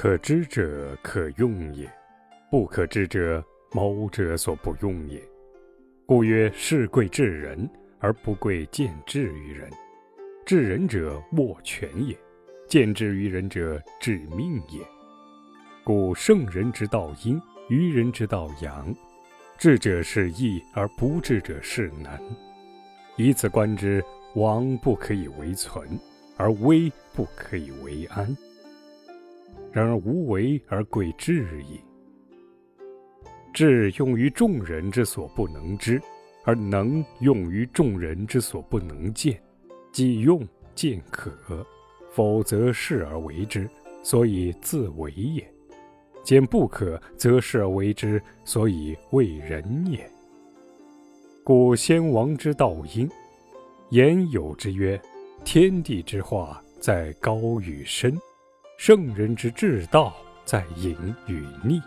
可知者可用也，不可知者谋者所不用也。故曰：士贵治人，而不贵见智于人。治人者，握权也；见智于人者，致命也。故圣人之道阴，愚人之道阳。智者是易，而不智者是难。以此观之，王不可以为存，而危不可以为安。然而无为而贵智矣。智用于众人之所不能知，而能用于众人之所不能见。即用见可，否则视而为之，所以自为也；见不可，则视而为之，所以为人也。故先王之道阴，言有之曰：天地之化在高与深。圣人之至道在隐与匿，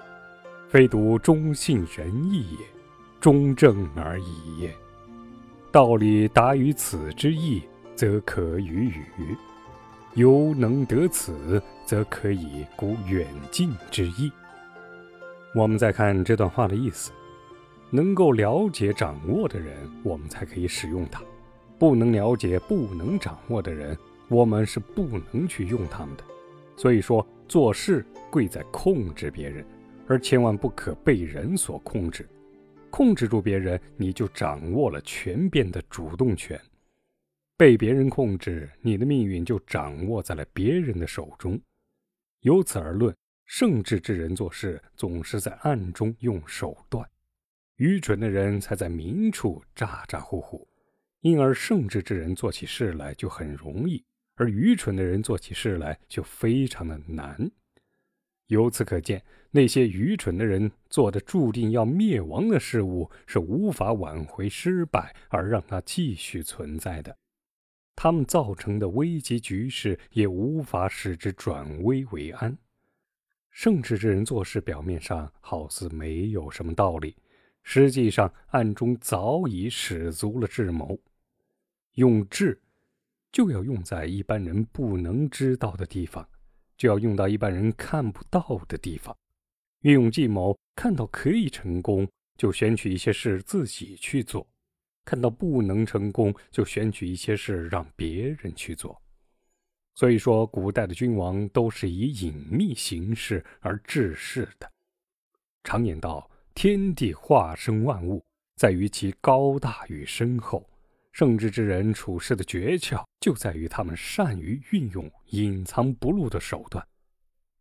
非独忠信仁义也，忠正而已也。道理达于此之意，则可与语；犹能得此，则可以估远近之意。我们再看这段话的意思：能够了解、掌握的人，我们才可以使用它；不能了解、不能掌握的人，我们是不能去用他们的。所以说，做事贵在控制别人，而千万不可被人所控制。控制住别人，你就掌握了全变的主动权；被别人控制，你的命运就掌握在了别人的手中。由此而论，圣智之人做事总是在暗中用手段，愚蠢的人才在明处咋咋呼呼。因而，圣智之人做起事来就很容易。而愚蠢的人做起事来就非常的难。由此可见，那些愚蠢的人做的注定要灭亡的事物，是无法挽回失败而让它继续存在的。他们造成的危急局势，也无法使之转危为安。圣智之人做事，表面上好似没有什么道理，实际上暗中早已使足了智谋，用智。就要用在一般人不能知道的地方，就要用到一般人看不到的地方。运用计谋，看到可以成功，就选取一些事自己去做；看到不能成功，就选取一些事让别人去做。所以说，古代的君王都是以隐秘行事而治世的。常言道：“天地化生万物，在于其高大与深厚。”圣智之人处事的诀窍就在于他们善于运用隐藏不露的手段。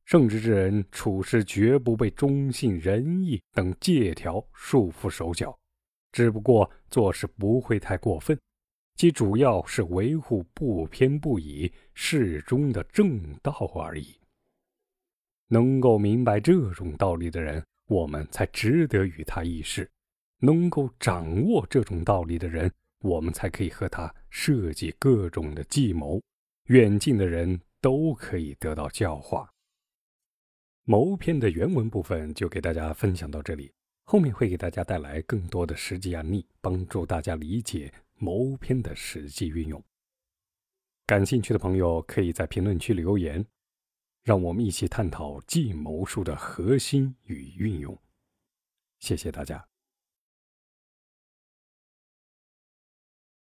圣智之人处事绝不被忠信仁义等借条束缚手脚，只不过做事不会太过分，其主要是维护不偏不倚、适中的正道而已。能够明白这种道理的人，我们才值得与他议事；能够掌握这种道理的人。我们才可以和他设计各种的计谋，远近的人都可以得到教化。谋篇的原文部分就给大家分享到这里，后面会给大家带来更多的实际案例，帮助大家理解谋篇的实际运用。感兴趣的朋友可以在评论区留言，让我们一起探讨计谋术的核心与运用。谢谢大家。